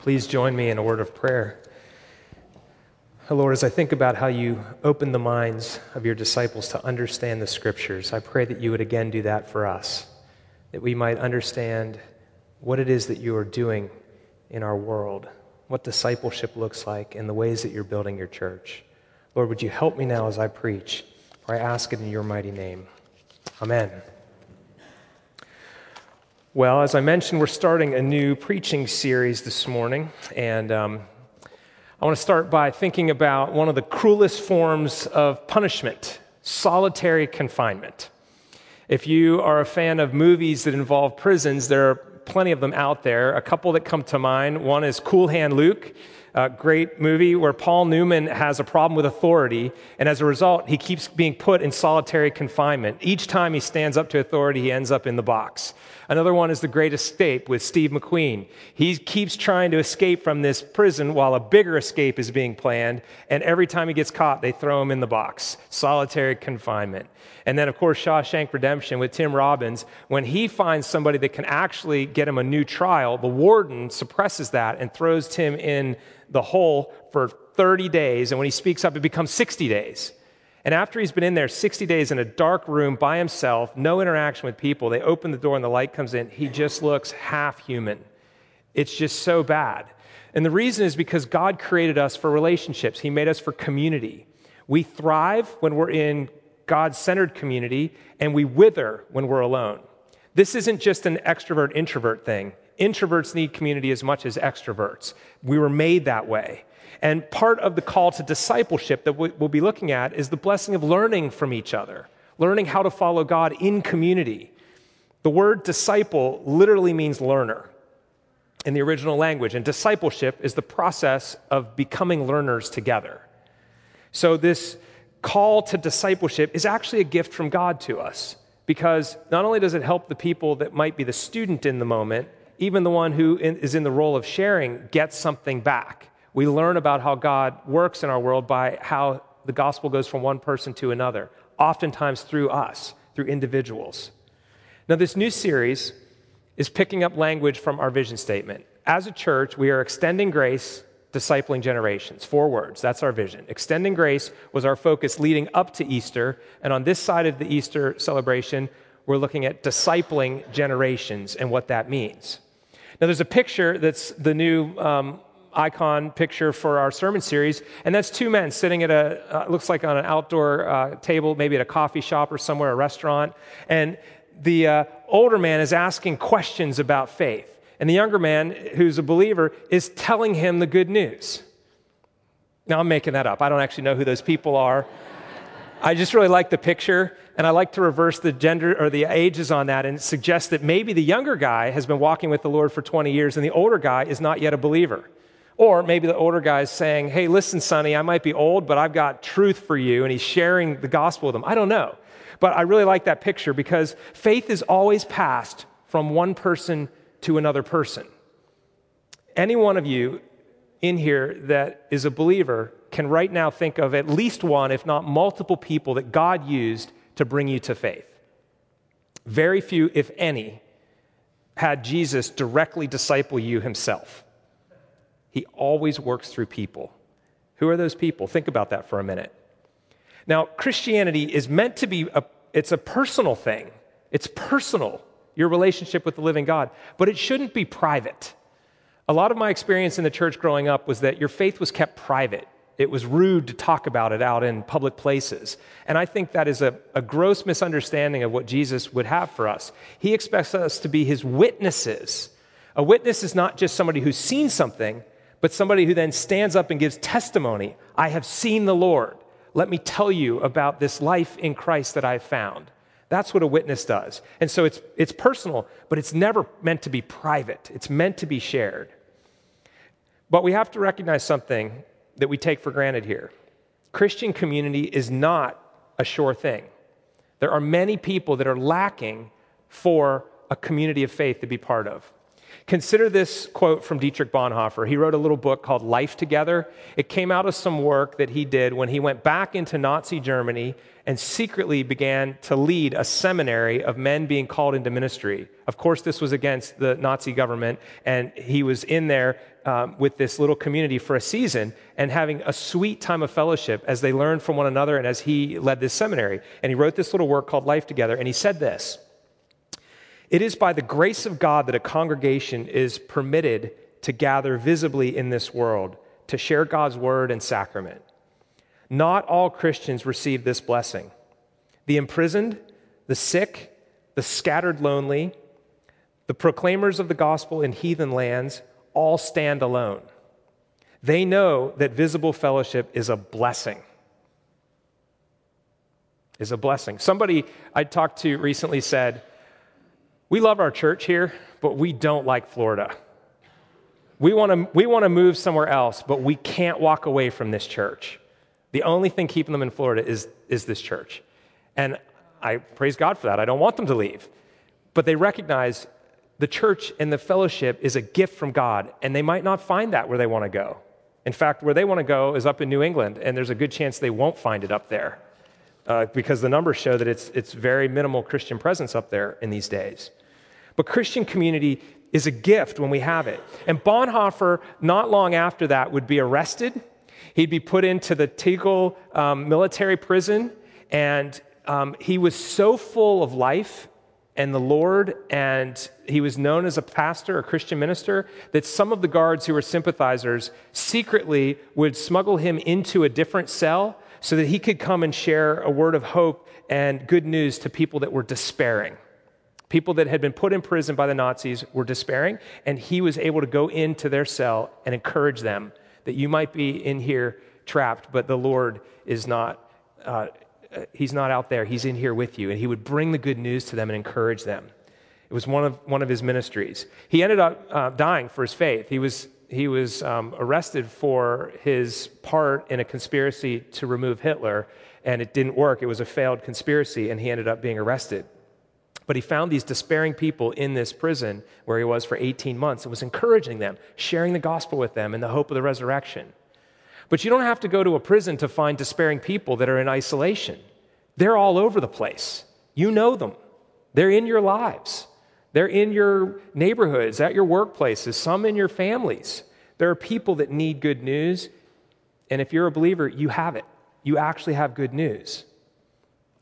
Please join me in a word of prayer. Lord, as I think about how you open the minds of your disciples to understand the scriptures, I pray that you would again do that for us, that we might understand what it is that you are doing in our world, what discipleship looks like, and the ways that you're building your church. Lord, would you help me now as I preach? For I ask it in your mighty name. Amen. Well, as I mentioned, we're starting a new preaching series this morning, and um, I want to start by thinking about one of the cruelest forms of punishment solitary confinement. If you are a fan of movies that involve prisons, there are plenty of them out there. A couple that come to mind one is Cool Hand Luke uh, great movie where Paul Newman has a problem with authority, and as a result, he keeps being put in solitary confinement. Each time he stands up to authority, he ends up in the box. Another one is The Great Escape with Steve McQueen. He keeps trying to escape from this prison while a bigger escape is being planned, and every time he gets caught, they throw him in the box. Solitary confinement. And then, of course, Shawshank Redemption with Tim Robbins. When he finds somebody that can actually get him a new trial, the warden suppresses that and throws Tim in the hole for 30 days. And when he speaks up, it becomes 60 days. And after he's been in there 60 days in a dark room by himself, no interaction with people, they open the door and the light comes in. He just looks half human. It's just so bad. And the reason is because God created us for relationships, He made us for community. We thrive when we're in God centered community, and we wither when we're alone. This isn't just an extrovert introvert thing. Introverts need community as much as extroverts. We were made that way. And part of the call to discipleship that we'll be looking at is the blessing of learning from each other, learning how to follow God in community. The word disciple literally means learner in the original language, and discipleship is the process of becoming learners together. So, this call to discipleship is actually a gift from God to us because not only does it help the people that might be the student in the moment, even the one who is in the role of sharing gets something back. We learn about how God works in our world by how the gospel goes from one person to another, oftentimes through us, through individuals. Now, this new series is picking up language from our vision statement. As a church, we are extending grace, discipling generations. Four words. That's our vision. Extending grace was our focus leading up to Easter. And on this side of the Easter celebration, we're looking at discipling generations and what that means. Now, there's a picture that's the new um, icon picture for our sermon series, and that's two men sitting at a, uh, looks like on an outdoor uh, table, maybe at a coffee shop or somewhere, a restaurant. And the uh, older man is asking questions about faith. And the younger man, who's a believer, is telling him the good news. Now, I'm making that up. I don't actually know who those people are. I just really like the picture, and I like to reverse the gender or the ages on that and suggest that maybe the younger guy has been walking with the Lord for 20 years and the older guy is not yet a believer. Or maybe the older guy is saying, Hey, listen, Sonny, I might be old, but I've got truth for you, and he's sharing the gospel with them. I don't know. But I really like that picture because faith is always passed from one person to another person. Any one of you in here that is a believer can right now think of at least one, if not multiple people that God used to bring you to faith. Very few, if any, had Jesus directly disciple you himself. He always works through people. Who are those people? Think about that for a minute. Now, Christianity is meant to be a it's a personal thing. It's personal, your relationship with the living God, but it shouldn't be private. A lot of my experience in the church growing up was that your faith was kept private. It was rude to talk about it out in public places. And I think that is a, a gross misunderstanding of what Jesus would have for us. He expects us to be his witnesses. A witness is not just somebody who's seen something, but somebody who then stands up and gives testimony I have seen the Lord. Let me tell you about this life in Christ that I've found. That's what a witness does. And so it's, it's personal, but it's never meant to be private, it's meant to be shared. But we have to recognize something that we take for granted here. Christian community is not a sure thing. There are many people that are lacking for a community of faith to be part of. Consider this quote from Dietrich Bonhoeffer. He wrote a little book called Life Together. It came out of some work that he did when he went back into Nazi Germany and secretly began to lead a seminary of men being called into ministry. Of course, this was against the Nazi government, and he was in there um, with this little community for a season and having a sweet time of fellowship as they learned from one another and as he led this seminary. And he wrote this little work called Life Together, and he said this. It is by the grace of God that a congregation is permitted to gather visibly in this world to share God's word and sacrament. Not all Christians receive this blessing. The imprisoned, the sick, the scattered lonely, the proclaimers of the gospel in heathen lands all stand alone. They know that visible fellowship is a blessing. Is a blessing. Somebody I talked to recently said, we love our church here, but we don't like Florida. We want to we want to move somewhere else, but we can't walk away from this church. The only thing keeping them in Florida is, is this church. And I praise God for that. I don't want them to leave. But they recognize the church and the fellowship is a gift from God, and they might not find that where they want to go. In fact, where they want to go is up in New England, and there's a good chance they won't find it up there uh, because the numbers show that it's, it's very minimal Christian presence up there in these days. But Christian community is a gift when we have it. And Bonhoeffer, not long after that, would be arrested. He'd be put into the Tegel um, military prison, and um, he was so full of life and the Lord, and he was known as a pastor, a Christian minister, that some of the guards who were sympathizers secretly would smuggle him into a different cell so that he could come and share a word of hope and good news to people that were despairing. People that had been put in prison by the Nazis were despairing, and he was able to go into their cell and encourage them that you might be in here trapped, but the Lord is not. Uh, he's not out there. He's in here with you. And he would bring the good news to them and encourage them. It was one of, one of his ministries. He ended up uh, dying for his faith. He was, he was um, arrested for his part in a conspiracy to remove Hitler, and it didn't work. It was a failed conspiracy, and he ended up being arrested. But he found these despairing people in this prison where he was for 18 months and was encouraging them, sharing the gospel with them in the hope of the resurrection. But you don't have to go to a prison to find despairing people that are in isolation. They're all over the place. You know them, they're in your lives, they're in your neighborhoods, at your workplaces, some in your families. There are people that need good news. And if you're a believer, you have it. You actually have good news.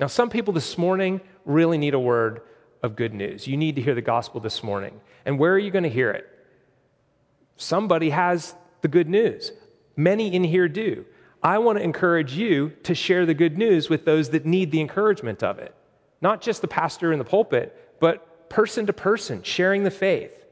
Now, some people this morning really need a word of good news. You need to hear the gospel this morning. And where are you going to hear it? Somebody has the good news. Many in here do. I want to encourage you to share the good news with those that need the encouragement of it. Not just the pastor in the pulpit, but person to person, sharing the faith.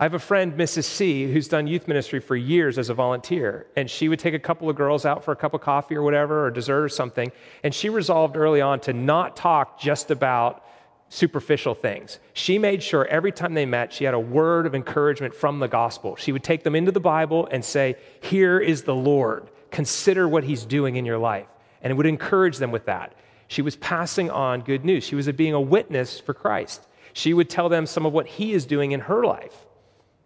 I have a friend, Mrs. C, who's done youth ministry for years as a volunteer, and she would take a couple of girls out for a cup of coffee or whatever, or dessert or something, and she resolved early on to not talk just about superficial things. She made sure every time they met, she had a word of encouragement from the gospel. She would take them into the Bible and say, Here is the Lord. Consider what he's doing in your life. And it would encourage them with that. She was passing on good news. She was being a witness for Christ. She would tell them some of what he is doing in her life.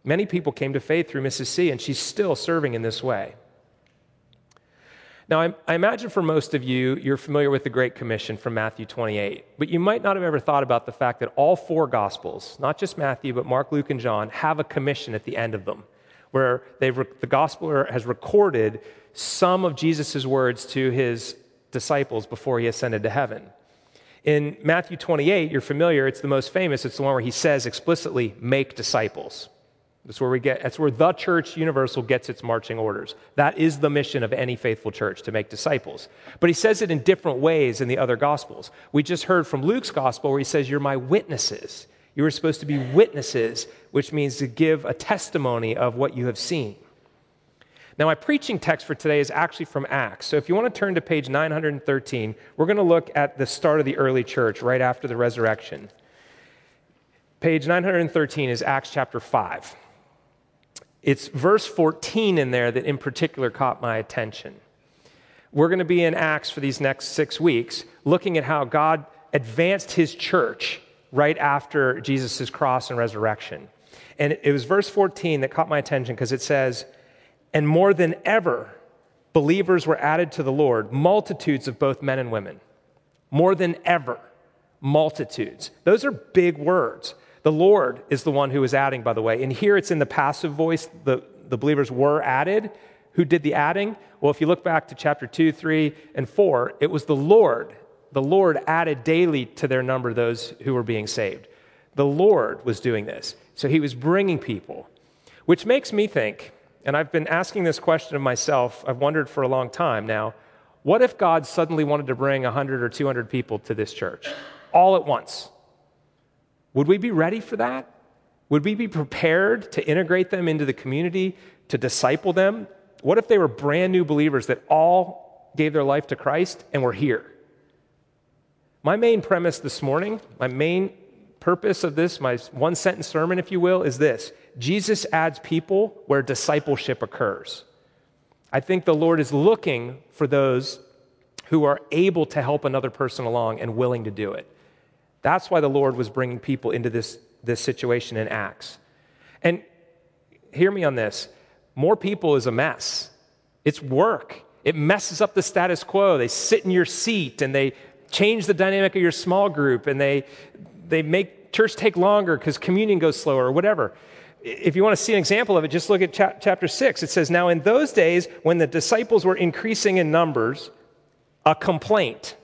Many people came to faith through Mrs. C, and she's still serving in this way. Now, I, I, imagine for most of you, you're familiar with the Great Commission from Matthew 28, but you might not have ever thought about the fact that all four Gospels, not just Matthew, but Mark, Luke, and John, have a commission at the end of them, where they've, the Gospel er, has recorded some of Jesus' words to his disciples before he ascended to heaven. In Matthew 28, you're familiar, it's the most famous, it's the one where he says explicitly, make disciples. That's where we get, that's where the church universal gets its marching orders. That is the mission of any faithful church to make disciples. But he says it in different ways in the other gospels. We just heard from Luke's gospel where he says, You're my witnesses. You are supposed to be witnesses, which means to give a testimony of what you have seen. Now, my preaching text for today is actually from Acts. So if you want to turn to page 913, we're going to look at the start of the early church right after the resurrection. Page 913 is Acts chapter 5. It's verse 14 in there that in particular caught my attention. We're going to be in Acts for these next six weeks, looking at how God advanced his church right after Jesus' cross and resurrection. And it was verse 14 that caught my attention because it says, And more than ever, believers were added to the Lord, multitudes of both men and women. More than ever, multitudes. Those are big words. The Lord is the one who is adding, by the way. And here it's in the passive voice, the, the believers were added. Who did the adding? Well, if you look back to chapter 2, 3, and 4, it was the Lord. The Lord added daily to their number those who were being saved. The Lord was doing this. So he was bringing people, which makes me think, and I've been asking this question of myself, I've wondered for a long time now, what if God suddenly wanted to bring 100 or 200 people to this church all at once? Would we be ready for that? Would we be prepared to integrate them into the community, to disciple them? What if they were brand new believers that all gave their life to Christ and were here? My main premise this morning, my main purpose of this, my one sentence sermon, if you will, is this Jesus adds people where discipleship occurs. I think the Lord is looking for those who are able to help another person along and willing to do it. That's why the Lord was bringing people into this, this situation in Acts. And hear me on this more people is a mess. It's work. It messes up the status quo. They sit in your seat and they change the dynamic of your small group and they, they make church take longer because communion goes slower or whatever. If you want to see an example of it, just look at cha- chapter 6. It says, Now in those days, when the disciples were increasing in numbers, a complaint,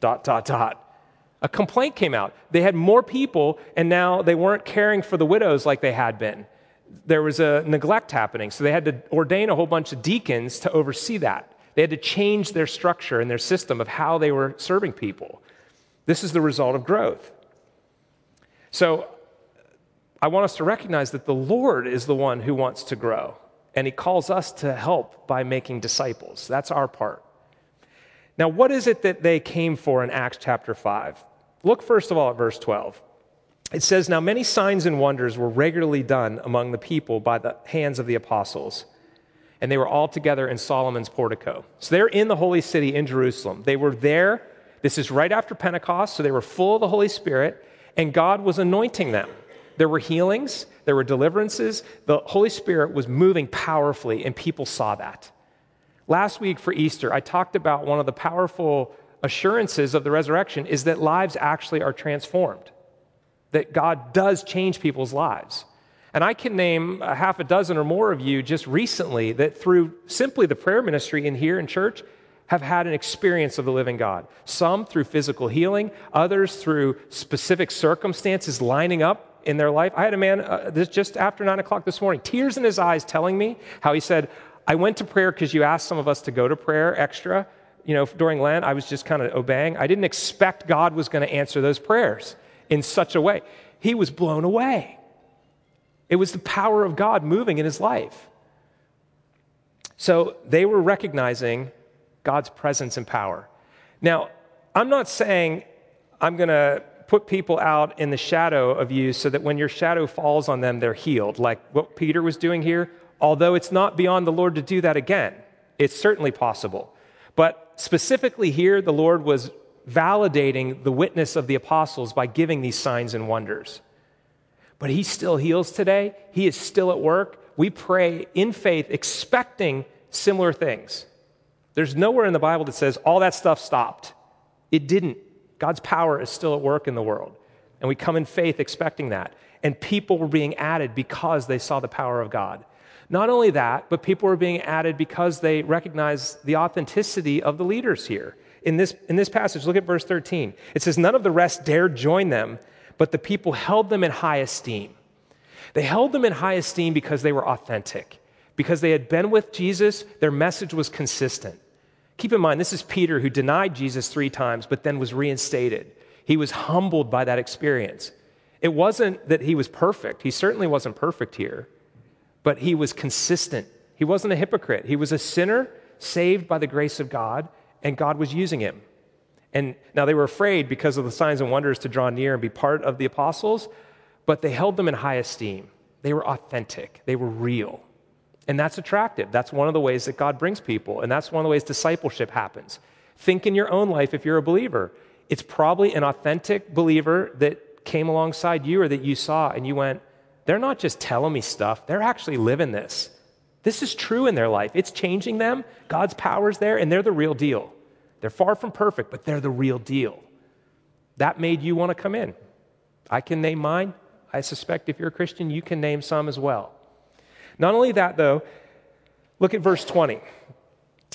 dot, dot, dot. A complaint came out. They had more people, and now they weren't caring for the widows like they had been there was a neglect happening. So they had to ordain a whole bunch of deacons to oversee that. They had to change their structure and their system of how they were serving people. This is the result of growth. So I want us to recognize that the Lord is the one who wants to grow, and He calls us to help by making disciples. That's our part. Now, what is it that they came for in Acts chapter 5? Look first of all at verse 12. It says, Now many signs and wonders were regularly done among the people by the hands of the apostles. And they were all together in Solomon's portico. So they're in the holy city in Jerusalem. They were there. This is right after Pentecost, so they were full of the Holy Spirit, and God was anointing them. There were healings, there were deliverances. The Holy Spirit was moving powerfully, and people saw that. Last week for Easter, I talked about one of the powerful assurances of the resurrection is that lives actually are transformed that God does change people's lives. And I can name a half a dozen or more of you just recently that through simply the prayer ministry in here in church have had an experience of the living God. Some through physical healing, others through specific circumstances lining up in their life. I had a man uh, this just after nine o'clock this morning, tears in his eyes, telling me how he said, I went to prayer because you asked some of us to go to prayer extra. You know, during Lent, I was just kind of obeying. I didn't expect God was going to answer those prayers in such a way. He was blown away. It was the power of God moving in his life. So they were recognizing God's presence and power. Now, I'm not saying I'm going to put people out in the shadow of you so that when your shadow falls on them, they're healed, like what Peter was doing here. Although it's not beyond the Lord to do that again, it's certainly possible. But specifically here, the Lord was validating the witness of the apostles by giving these signs and wonders. But he still heals today. He is still at work. We pray in faith, expecting similar things. There's nowhere in the Bible that says all that stuff stopped. It didn't. God's power is still at work in the world. And we come in faith expecting that. And people were being added because they saw the power of God. Not only that, but people were being added because they recognized the authenticity of the leaders here in this, in this passage, look at verse 13. It says, None of the rest dared join them, but the people held them in high esteem. They held them in high esteem because they were authentic. Because they had been with Jesus, their message was consistent. Keep in mind, this is Peter who denied Jesus three times, but then was reinstated. He was humbled by that experience. It wasn't that he was perfect. He certainly wasn't perfect here, but he was consistent. He wasn't a hypocrite. He was a sinner saved by the grace of God, and God was using him. And now they were afraid because of the signs and wonders to draw near and be part of the apostles, but they held them in high esteem. They were authentic, they were real. And that's attractive. That's one of the ways that God brings people, and that's one of the ways discipleship happens. Think in your own life if you're a believer. It's probably an authentic believer that came alongside you or that you saw and you went, they're not just telling me stuff, they're actually living this. This is true in their life. It's changing them. God's power's there, and they're the real deal. They're far from perfect, but they're the real deal. That made you want to come in. I can name mine. I suspect if you're a Christian, you can name some as well. Not only that, though, look at verse 20.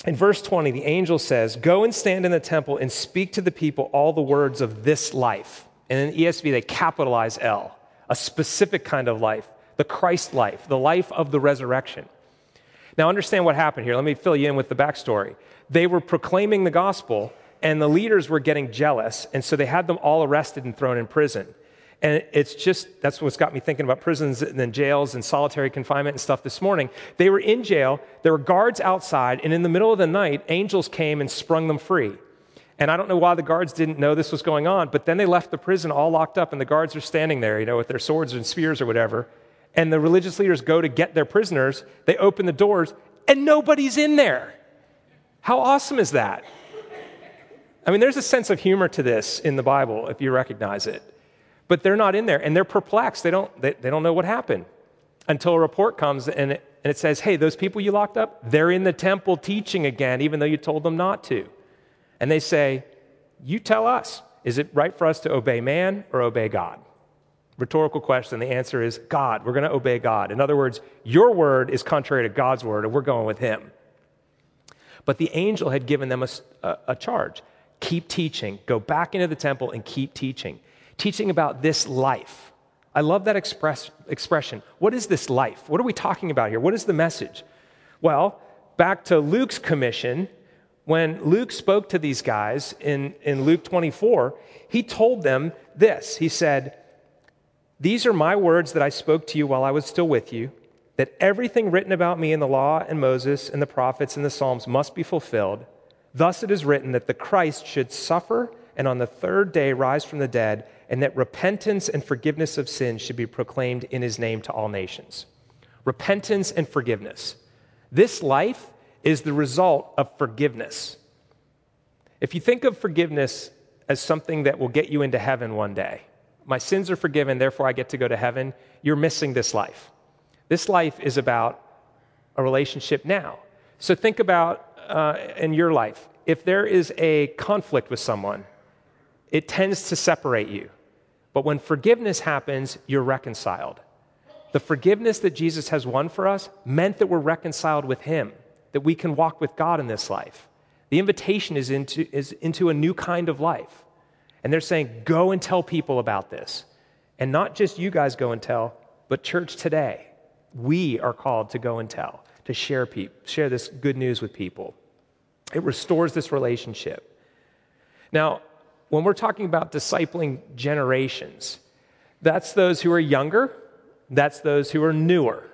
In verse 20, the angel says, Go and stand in the temple and speak to the people all the words of this life. And in ESV, they capitalize L, a specific kind of life, the Christ life, the life of the resurrection. Now, understand what happened here. Let me fill you in with the backstory. They were proclaiming the gospel, and the leaders were getting jealous, and so they had them all arrested and thrown in prison. And it's just, that's what's got me thinking about prisons and then jails and solitary confinement and stuff this morning. They were in jail, there were guards outside, and in the middle of the night, angels came and sprung them free. And I don't know why the guards didn't know this was going on, but then they left the prison all locked up, and the guards are standing there, you know, with their swords and spears or whatever. And the religious leaders go to get their prisoners. They open the doors, and nobody's in there. How awesome is that? I mean, there's a sense of humor to this in the Bible, if you recognize it but they're not in there and they're perplexed. They don't, they, they don't know what happened until a report comes and it, and it says, hey, those people you locked up, they're in the temple teaching again, even though you told them not to. And they say, you tell us, is it right for us to obey man or obey God? Rhetorical question. The answer is God. We're going to obey God. In other words, your word is contrary to God's word, and we're going with him. But the angel had given them a, a, a charge keep teaching, go back into the temple and keep teaching teaching about this life. I love that express, expression. What is this life? What are we talking about here? What is the message? Well, back to Luke's commission, when Luke spoke to these guys in, in Luke 24, he told them this. He said, These are my words that I spoke to you while I was still with you, that everything written about me in the law and Moses and the prophets and the Psalms must be fulfilled. Thus it is written that the Christ should suffer and on the third day rise from the dead and that repentance and forgiveness of sins should be proclaimed in his name to all nations. Repentance and forgiveness. This life is the result of forgiveness. If you think of forgiveness as something that will get you into heaven one day, my sins are forgiven, therefore I get to go to heaven, you're missing this life. This life is about a relationship now. So think about uh, in your life if there is a conflict with someone, it tends to separate you. But when forgiveness happens, you're reconciled. The forgiveness that Jesus has won for us meant that we're reconciled with Him, that we can walk with God in this life. The invitation is into, is into a new kind of life. And they're saying, go and tell people about this. And not just you guys go and tell, but church today. We are called to go and tell, to share, peop- share this good news with people. It restores this relationship. Now, when we're talking about discipling generations, that's those who are younger, that's those who are newer.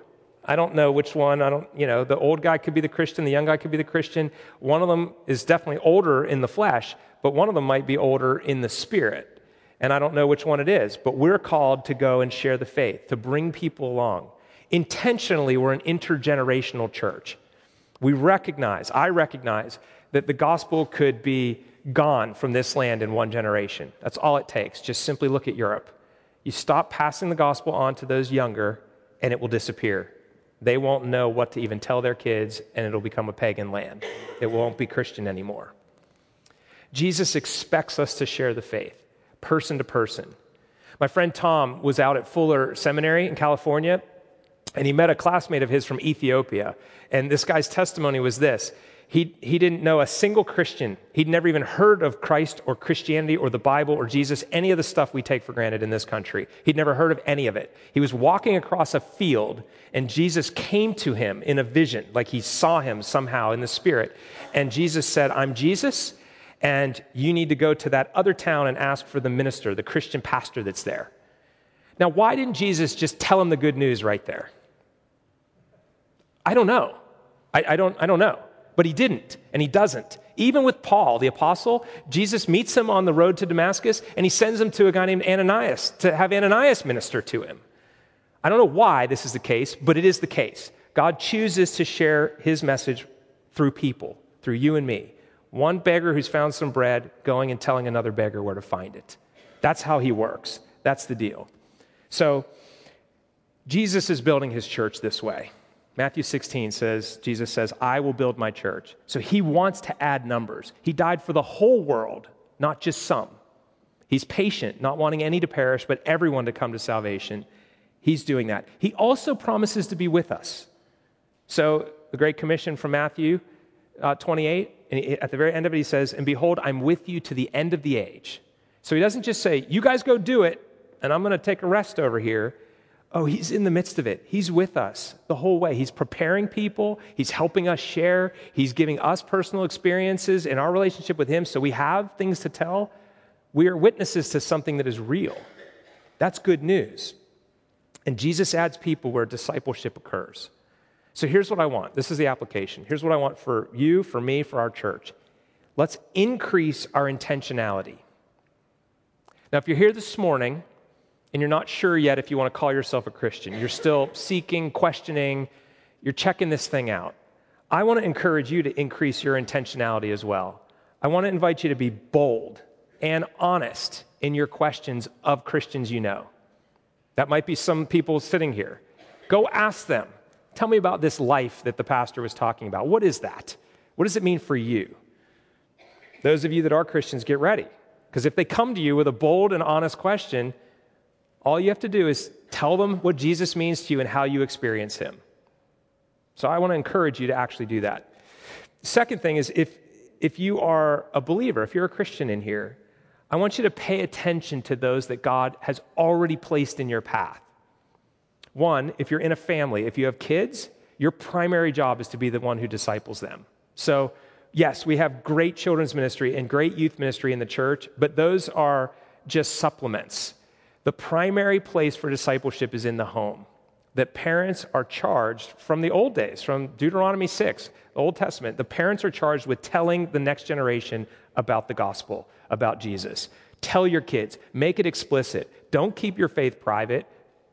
I don't know which one. I don't, you know, the old guy could be the Christian, the young guy could be the Christian. One of them is definitely older in the flesh, but one of them might be older in the spirit. And I don't know which one it is, but we're called to go and share the faith, to bring people along. Intentionally, we're an intergenerational church. We recognize, I recognize, that the gospel could be gone from this land in one generation. That's all it takes. Just simply look at Europe. You stop passing the gospel on to those younger, and it will disappear. They won't know what to even tell their kids, and it'll become a pagan land. It won't be Christian anymore. Jesus expects us to share the faith, person to person. My friend Tom was out at Fuller Seminary in California, and he met a classmate of his from Ethiopia. And this guy's testimony was this he, he didn't know a single Christian. He'd never even heard of Christ or Christianity or the Bible or Jesus, any of the stuff we take for granted in this country. He'd never heard of any of it. He was walking across a field, and Jesus came to him in a vision, like he saw him somehow in the spirit. And Jesus said, I'm Jesus, and you need to go to that other town and ask for the minister, the Christian pastor that's there. Now, why didn't Jesus just tell him the good news right there? I don't know. I, I don't, I don't know. But he didn't, and he doesn't. Even with Paul, the apostle, Jesus meets him on the road to Damascus, and he sends him to a guy named Ananias to have Ananias minister to him. I don't know why this is the case, but it is the case. God chooses to share his message through people, through you and me. One beggar who's found some bread going and telling another beggar where to find it. That's how he works. That's the deal. So, Jesus is building his church this way. Matthew 16 says, Jesus says, I will build my church. So he wants to add numbers. He died for the whole world, not just some. He's patient, not wanting any to perish, but everyone to come to salvation. He's doing that. He also promises to be with us. So the Great Commission from Matthew uh, 28, and at the very end of it, he says, And behold, I'm with you to the end of the age. So he doesn't just say, You guys go do it, and I'm going to take a rest over here. Oh, he's in the midst of it. He's with us the whole way. He's preparing people, he's helping us share, he's giving us personal experiences in our relationship with him so we have things to tell. We are witnesses to something that is real. That's good news. And Jesus adds people where discipleship occurs. So here's what I want. This is the application. Here's what I want for you, for me, for our church. Let's increase our intentionality. Now, if you're here this morning and you're not sure yet if you want to call yourself a Christian, you're still seeking, questioning, you're checking this thing out, I want to encourage you to increase your intentionality as well. I want to invite you to be bold and honest in your questions of Christians you know. That might be some people sitting here. Go ask them. Tell me about this life that the pastor was talking about. What is that? What does it mean for you? Those of you that are Christians, get ready. Because if they come to you with a bold and honest question, all you have to do is tell them what Jesus means to you and how you experience him. So I want to encourage you to actually do that. Second thing is if, if you are a believer, if you're a Christian in here, I want you to pay attention to those that God has already placed in your path. One, if you're in a family, if you have kids, your primary job is to be the one who disciples them. So, yes, we have great children's ministry and great youth ministry in the church, but those are just supplements. The primary place for discipleship is in the home. That parents are charged from the old days, from Deuteronomy 6, the Old Testament, the parents are charged with telling the next generation about the gospel, about Jesus. Tell your kids, make it explicit. Don't keep your faith private.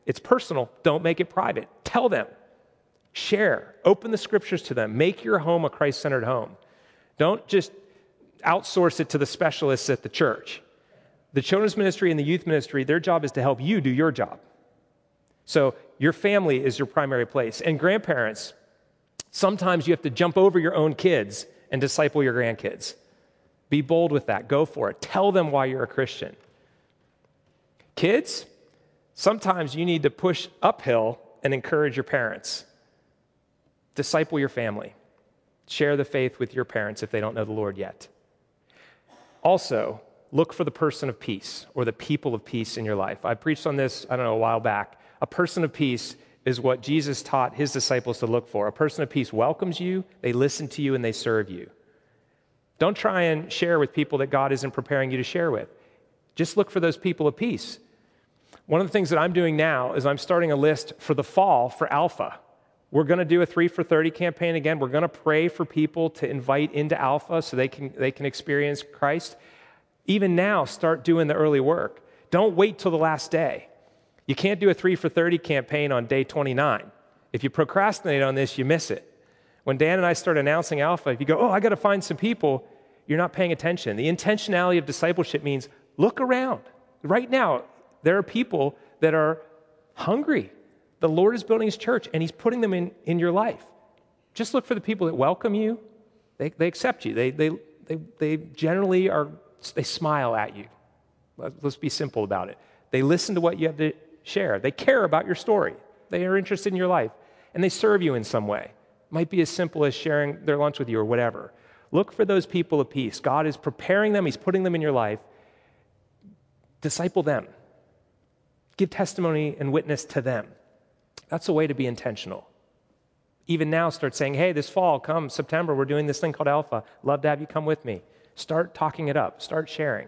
It's personal. Don't make it private. Tell them. Share. Open the scriptures to them. Make your home a Christ centered home. Don't just outsource it to the specialists at the church. The children's ministry and the youth ministry, their job is to help you do your job. So your family is your primary place. And grandparents, sometimes you have to jump over your own kids and disciple your grandkids. Be bold with that. Go for it. Tell them why you're a Christian. Kids, sometimes you need to push uphill and encourage your parents. Disciple your family. Share the faith with your parents if they don't know the Lord yet. Also, look for the person of peace or the people of peace in your life. I preached on this, I don't know, a while back. A person of peace is what Jesus taught his disciples to look for. A person of peace welcomes you, they listen to you, and they serve you. Don't try and share with people that God isn't preparing you to share with. Just look for those people of peace. One of the things that I'm doing now is I'm starting a list for the fall for Alpha. We're going to do a 3 for 30 campaign again. We're going to pray for people to invite into Alpha so they can, they can experience Christ. Even now, start doing the early work. Don't wait till the last day. You can't do a 3 for 30 campaign on day 29. If you procrastinate on this, you miss it. When Dan and I start announcing Alpha, if you go, oh, I got to find some people, you're not paying attention. The intentionality of discipleship means look around. Right now, there are people that are hungry. The Lord is building his church and he's putting them in, in your life. Just look for the people that welcome you. They, they accept you. They, they, they, they generally are, they smile at you. Let's be simple about it. They listen to what you have to share. They care about your story. They are interested in your life and they serve you in some way It might be as simple as sharing their lunch with you or whatever. Look for those people of peace. God is preparing them, He's putting them in your life. Disciple them. Give testimony and witness to them. That's a way to be intentional. Even now, start saying, hey, this fall, come September, we're doing this thing called Alpha. Love to have you come with me. Start talking it up, start sharing.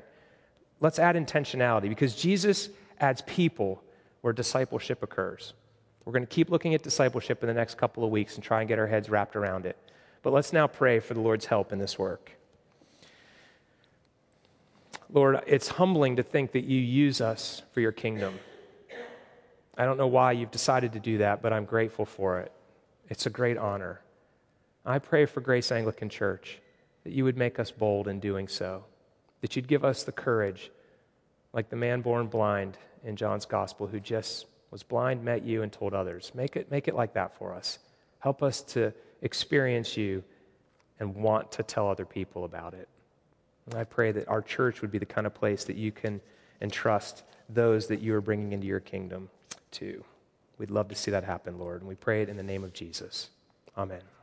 Let's add intentionality because Jesus adds people where discipleship occurs. We're going to keep looking at discipleship in the next couple of weeks and try and get our heads wrapped around it. But let's now pray for the Lord's help in this work. Lord, it's humbling to think that you use us for your kingdom. I don't know why you've decided to do that, but I'm grateful for it. It's a great honor. I pray for Grace Anglican Church that you would make us bold in doing so, that you'd give us the courage, like the man born blind in John's gospel, who just was blind, met you, and told others. Make it, make it like that for us. Help us to experience you and want to tell other people about it. And I pray that our church would be the kind of place that you can entrust those that you are bringing into your kingdom to. We'd love to see that happen, Lord. And we pray it in the name of Jesus. Amen.